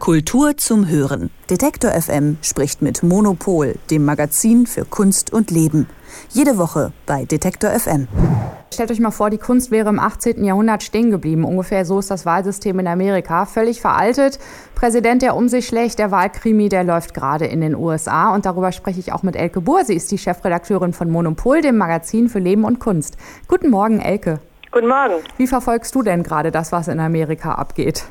Kultur zum Hören. Detektor FM spricht mit Monopol, dem Magazin für Kunst und Leben. Jede Woche bei Detektor FM. Stellt euch mal vor, die Kunst wäre im 18. Jahrhundert stehen geblieben. Ungefähr so ist das Wahlsystem in Amerika. Völlig veraltet. Präsident, der um sich schlägt, der Wahlkrimi, der läuft gerade in den USA. Und darüber spreche ich auch mit Elke Buhr. Sie ist die Chefredakteurin von Monopol, dem Magazin für Leben und Kunst. Guten Morgen, Elke. Guten Morgen. Wie verfolgst du denn gerade das, was in Amerika abgeht?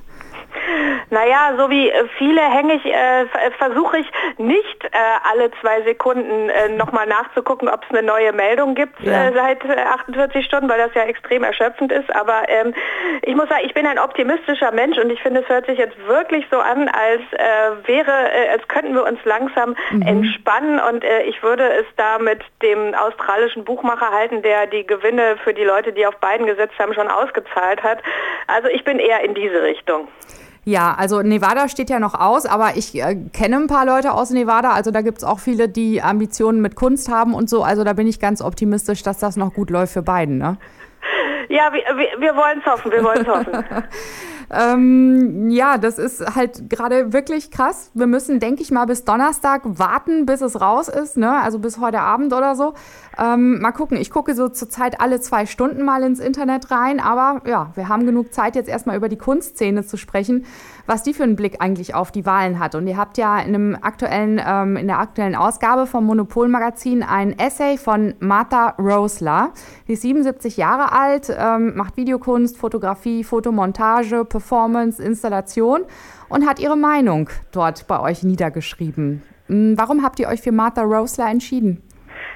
Naja, so wie äh, viele hänge ich, äh, äh, versuche ich nicht äh, alle zwei Sekunden äh, nochmal nachzugucken, ob es eine neue Meldung gibt ja. äh, seit 48 Stunden, weil das ja extrem erschöpfend ist. Aber ähm, ich muss sagen, ich bin ein optimistischer Mensch und ich finde, es hört sich jetzt wirklich so an, als äh, wäre, äh, als könnten wir uns langsam mhm. entspannen und äh, ich würde es da mit dem australischen Buchmacher halten, der die Gewinne für die Leute, die auf beiden gesetzt haben, schon ausgezahlt hat. Also ich bin eher in diese Richtung. Ja, also Nevada steht ja noch aus, aber ich äh, kenne ein paar Leute aus Nevada. Also da gibt es auch viele, die Ambitionen mit Kunst haben und so. Also da bin ich ganz optimistisch, dass das noch gut läuft für beiden. Ne? Ja, wir, wir, wir wollen es hoffen, wir wollen es hoffen. ähm, ja, das ist halt gerade wirklich krass. Wir müssen, denke ich mal, bis Donnerstag warten, bis es raus ist, ne? also bis heute Abend oder so. Ähm, mal gucken, ich gucke so zurzeit alle zwei Stunden mal ins Internet rein, aber ja, wir haben genug Zeit, jetzt erstmal über die Kunstszene zu sprechen, was die für einen Blick eigentlich auf die Wahlen hat. Und ihr habt ja in, einem aktuellen, ähm, in der aktuellen Ausgabe vom Monopol-Magazin ein Essay von Martha Rosler. Die ist 77 Jahre alt, ähm, macht Videokunst, Fotografie, Fotomontage, Performance, Installation und hat ihre Meinung dort bei euch niedergeschrieben. Hm, warum habt ihr euch für Martha Rosler entschieden?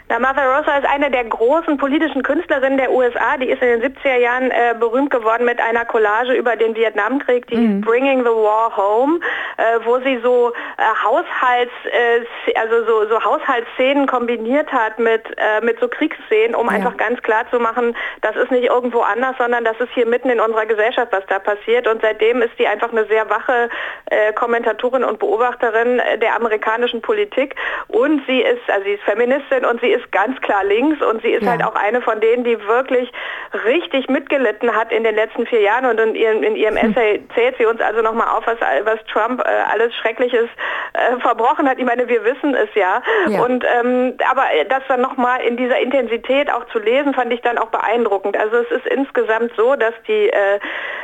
Na, Martha Rosa ist eine der großen politischen Künstlerinnen der USA. Die ist in den 70er Jahren äh, berühmt geworden mit einer Collage über den Vietnamkrieg, die mhm. Bringing the War Home, äh, wo sie so äh, Haushalts, äh, also so, so Haushaltsszenen kombiniert hat mit, äh, mit so Kriegsszenen, um ja. einfach ganz klar zu machen, das ist nicht irgendwo anders, sondern das ist hier mitten in unserer Gesellschaft, was da passiert. Und seitdem ist sie einfach eine sehr wache äh, Kommentatorin und Beobachterin der amerikanischen Politik. Und sie ist, also sie ist Feministin und sie ist ganz klar links und sie ist ja. halt auch eine von denen, die wirklich richtig mitgelitten hat in den letzten vier Jahren und in ihrem, in ihrem hm. Essay zählt sie uns also nochmal auf, was, was Trump äh, alles Schreckliches äh, verbrochen hat. Ich meine, wir wissen es ja. ja. Und ähm, aber das dann nochmal in dieser Intensität auch zu lesen, fand ich dann auch beeindruckend. Also es ist insgesamt so, dass die, äh,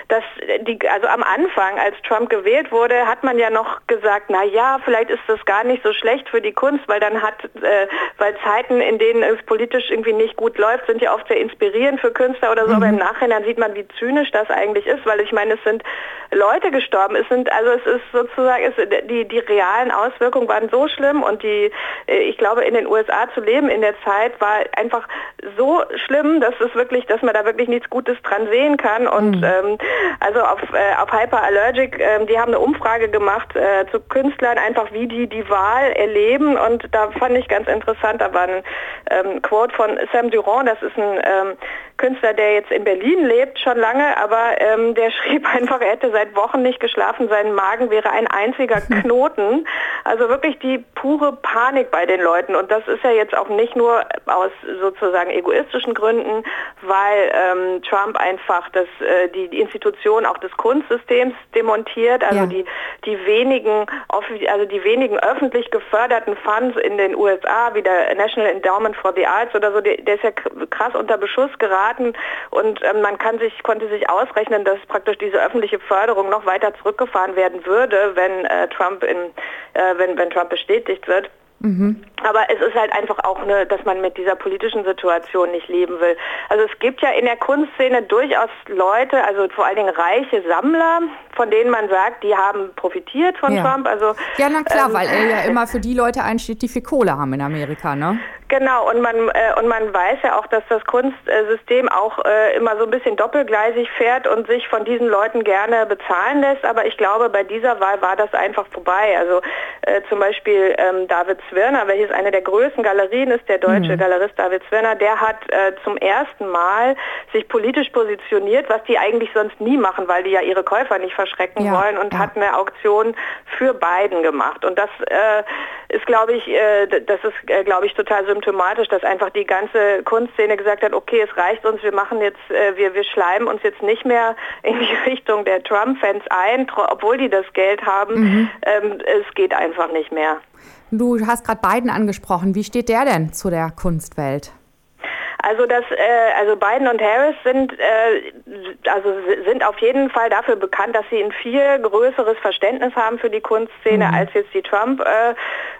dass die, also am Anfang, als Trump gewählt wurde, hat man ja noch gesagt, na ja, vielleicht ist das gar nicht so schlecht für die Kunst, weil dann hat, äh, weil Zeiten in denen es politisch irgendwie nicht gut läuft, sind ja oft sehr inspirierend für Künstler oder so, mhm. aber im Nachhinein sieht man, wie zynisch das eigentlich ist, weil ich meine, es sind Leute gestorben, es sind, also es ist sozusagen, es, die, die realen Auswirkungen waren so schlimm und die, äh, ich glaube, in den USA zu leben in der Zeit war einfach so schlimm, dass es wirklich, dass man da wirklich nichts Gutes dran sehen kann und mhm. ähm, also auf, äh, auf Hyperallergic, äh, die haben eine Umfrage gemacht äh, zu Künstlern, einfach wie die die Wahl erleben und da fand ich ganz interessant, da war ein ähm, Quote von Sam Durand, das ist ein ähm, Künstler, der jetzt in Berlin lebt, schon lange, aber ähm, der schrieb einfach, er hätte seit Wochen nicht geschlafen, sein Magen wäre ein einziger Knoten. Also wirklich die pure Panik bei den Leuten. Und das ist ja jetzt auch nicht nur aus sozusagen egoistischen Gründen, weil ähm, Trump einfach das, äh, die, Institution auch des Kunstsystems demontiert, also ja. die, die wenigen, also die wenigen öffentlich geförderten Funds in den USA, wie der National Endowment for the Arts oder so, der, der ist ja krass unter Beschuss geraten Staaten und ähm, man kann sich, konnte sich ausrechnen, dass praktisch diese öffentliche Förderung noch weiter zurückgefahren werden würde, wenn äh, Trump in, äh, wenn, wenn Trump bestätigt wird. Mhm. Aber es ist halt einfach auch, eine, dass man mit dieser politischen Situation nicht leben will. Also es gibt ja in der Kunstszene durchaus Leute, also vor allen Dingen reiche Sammler, von denen man sagt, die haben profitiert von ja. Trump. Also, ja, na klar, ähm, weil er ja immer für die Leute einsteht, die viel Kohle haben in Amerika, ne? Genau, und man, äh, und man weiß ja auch, dass das Kunstsystem auch äh, immer so ein bisschen doppelgleisig fährt und sich von diesen Leuten gerne bezahlen lässt. Aber ich glaube, bei dieser Wahl war das einfach vorbei. Also äh, zum Beispiel ähm, David Zwirner, welches eine der größten Galerien ist, der deutsche mhm. Galerist David Zwirner, der hat äh, zum ersten Mal sich politisch positioniert, was die eigentlich sonst nie machen, weil die ja ihre Käufer nicht verschrecken ja. wollen und ja. hat eine Auktion für Biden gemacht. Und das äh, ist, glaube ich, äh, das ist, äh, glaube ich, total sympathisch symptomatisch, dass einfach die ganze Kunstszene gesagt hat, okay, es reicht uns, wir machen jetzt, äh, wir, wir schleimen uns jetzt nicht mehr in die Richtung der Trump-Fans ein, obwohl die das Geld haben. Mhm. Ähm, es geht einfach nicht mehr. Du hast gerade Biden angesprochen. Wie steht der denn zu der Kunstwelt? Also das, äh, also Biden und Harris sind, äh, also sind auf jeden Fall dafür bekannt, dass sie ein viel größeres Verständnis haben für die Kunstszene mhm. als jetzt die Trump, äh,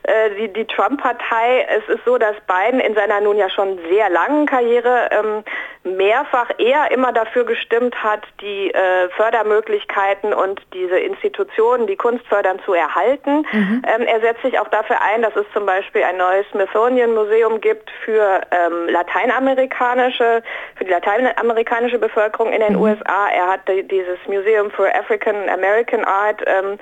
äh, die, die Trump-Partei. Es ist so, dass Biden in seiner nun ja schon sehr langen Karriere ähm, mehrfach eher immer dafür gestimmt hat, die äh, Fördermöglichkeiten und diese Institutionen, die Kunst fördern, zu erhalten. Mhm. Ähm, er setzt sich auch dafür ein, dass es zum Beispiel ein neues Smithsonian-Museum gibt für ähm, Lateinamerika lateinamerikanische, für die lateinamerikanische Bevölkerung in den mhm. USA. Er hat dieses Museum for African American Art ähm,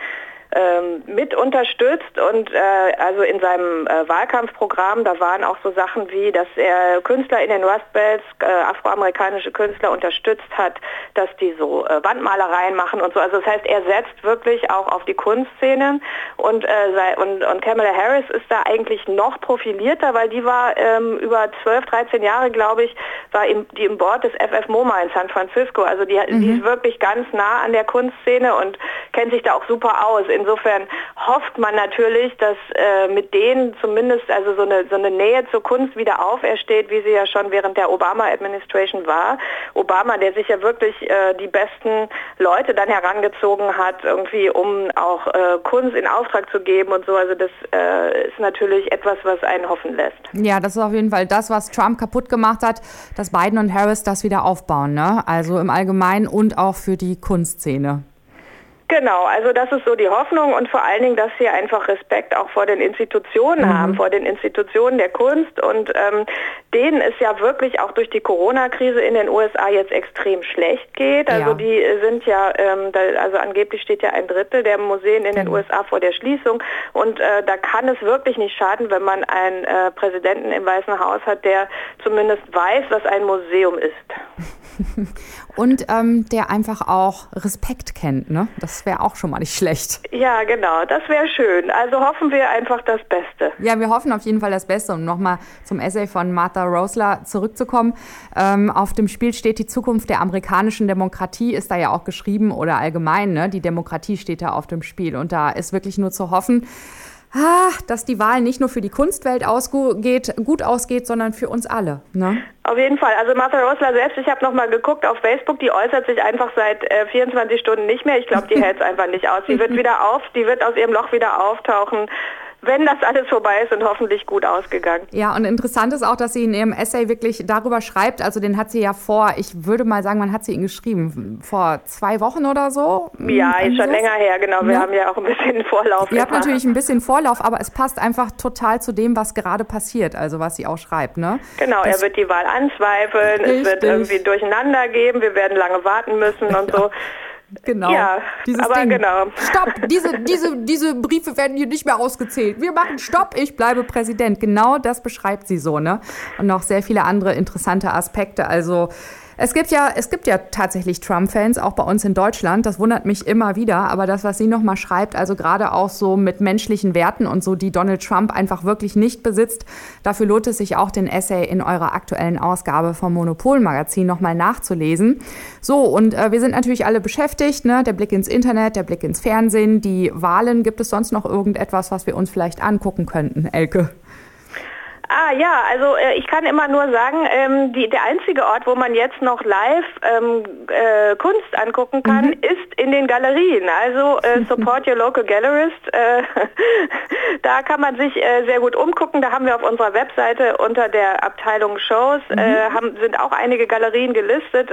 ähm, mit unterstützt und äh, also in seinem äh, Wahlkampfprogramm, da waren auch so Sachen wie, dass er Künstler in den Rust Belts, äh, afroamerikanische Künstler unterstützt hat, dass die so äh, Wandmalereien machen und so. Also das heißt, er setzt wirklich auch auf die Kunstszene und, äh, sei, und, und Kamala Harris ist da eigentlich noch profilierter, weil die war ähm, über 12, 13 Jahre, glaube ich, war im, die im Board des FF MoMA in San Francisco. Also die, mhm. die ist wirklich ganz nah an der Kunstszene und kennt sich da auch super aus insofern hofft man natürlich, dass äh, mit denen zumindest also so eine, so eine Nähe zur Kunst wieder aufersteht, wie sie ja schon während der Obama-Administration war. Obama, der sich ja wirklich äh, die besten Leute dann herangezogen hat, irgendwie um auch äh, Kunst in Auftrag zu geben und so. Also das äh, ist natürlich etwas, was einen hoffen lässt. Ja, das ist auf jeden Fall das, was Trump kaputt gemacht hat, dass Biden und Harris das wieder aufbauen. Ne? Also im Allgemeinen und auch für die Kunstszene. Genau, also das ist so die Hoffnung und vor allen Dingen, dass sie einfach Respekt auch vor den Institutionen mhm. haben, vor den Institutionen der Kunst und ähm, denen es ja wirklich auch durch die Corona-Krise in den USA jetzt extrem schlecht geht. Also ja. die sind ja, ähm, da, also angeblich steht ja ein Drittel der Museen in den mhm. USA vor der Schließung und äh, da kann es wirklich nicht schaden, wenn man einen äh, Präsidenten im Weißen Haus hat, der zumindest weiß, was ein Museum ist. und ähm, der einfach auch Respekt kennt. Ne? Das wäre auch schon mal nicht schlecht. Ja, genau, das wäre schön. Also hoffen wir einfach das Beste. Ja, wir hoffen auf jeden Fall das Beste. Um nochmal zum Essay von Martha Rosler zurückzukommen. Ähm, auf dem Spiel steht die Zukunft der amerikanischen Demokratie, ist da ja auch geschrieben oder allgemein. Ne? Die Demokratie steht da auf dem Spiel. Und da ist wirklich nur zu hoffen, ah, dass die Wahl nicht nur für die Kunstwelt ausgeht, gut ausgeht, sondern für uns alle. Ne? Auf jeden Fall. Also Martha Rosler selbst, ich habe nochmal geguckt auf Facebook, die äußert sich einfach seit äh, 24 Stunden nicht mehr. Ich glaube, die hält es einfach nicht aus. Sie wird wieder auf, die wird aus ihrem Loch wieder auftauchen wenn das alles vorbei ist und hoffentlich gut ausgegangen. Ja, und interessant ist auch, dass sie in ihrem Essay wirklich darüber schreibt, also den hat sie ja vor, ich würde mal sagen, wann hat sie ihn geschrieben? Vor zwei Wochen oder so? Ja, ist schon länger her, genau. Wir ja. haben ja auch ein bisschen Vorlauf. Ihr habt natürlich ein bisschen Vorlauf, aber es passt einfach total zu dem, was gerade passiert, also was sie auch schreibt, ne? Genau, das er wird die Wahl anzweifeln, richtig. es wird irgendwie durcheinander geben, wir werden lange warten müssen und so. Genau. Ja, Dieses aber Ding. genau. Stopp, diese, diese, diese Briefe werden hier nicht mehr ausgezählt. Wir machen Stopp, ich bleibe Präsident. Genau das beschreibt sie so, ne? Und noch sehr viele andere interessante Aspekte. Also es gibt ja, es gibt ja tatsächlich Trump-Fans, auch bei uns in Deutschland. Das wundert mich immer wieder. Aber das, was sie nochmal schreibt, also gerade auch so mit menschlichen Werten und so, die Donald Trump einfach wirklich nicht besitzt, dafür lohnt es sich auch, den Essay in eurer aktuellen Ausgabe vom Monopol-Magazin nochmal nachzulesen. So, und äh, wir sind natürlich alle beschäftigt, ne? Der Blick ins Internet, der Blick ins Fernsehen, die Wahlen. Gibt es sonst noch irgendetwas, was wir uns vielleicht angucken könnten, Elke? Ah ja, also äh, ich kann immer nur sagen, ähm, die, der einzige Ort, wo man jetzt noch live ähm, äh, Kunst angucken kann, mhm. ist in den Galerien. Also äh, support your local gallerist. Äh, da kann man sich äh, sehr gut umgucken. Da haben wir auf unserer Webseite unter der Abteilung Shows mhm. Äh, haben, sind auch einige Galerien gelistet.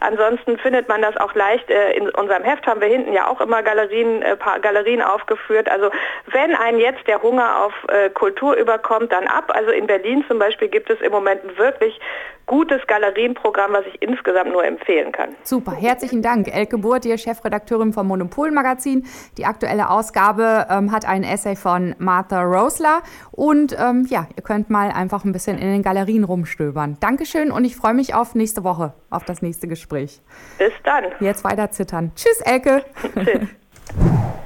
ansonsten findet man das auch leicht. in unserem Heft haben wir hinten ja auch immer Galerien, paar Galerien aufgeführt. Also wenn einen jetzt der Hunger auf Kultur überkommt, dann ab. Also also in Berlin zum Beispiel gibt es im Moment ein wirklich gutes Galerienprogramm, was ich insgesamt nur empfehlen kann. Super, herzlichen Dank. Elke Burtier, Chefredakteurin vom Monopol Magazin. Die aktuelle Ausgabe ähm, hat ein Essay von Martha Rosler. Und ähm, ja, ihr könnt mal einfach ein bisschen in den Galerien rumstöbern. Dankeschön und ich freue mich auf nächste Woche, auf das nächste Gespräch. Bis dann. Jetzt weiter zittern. Tschüss, Elke. Tschüss.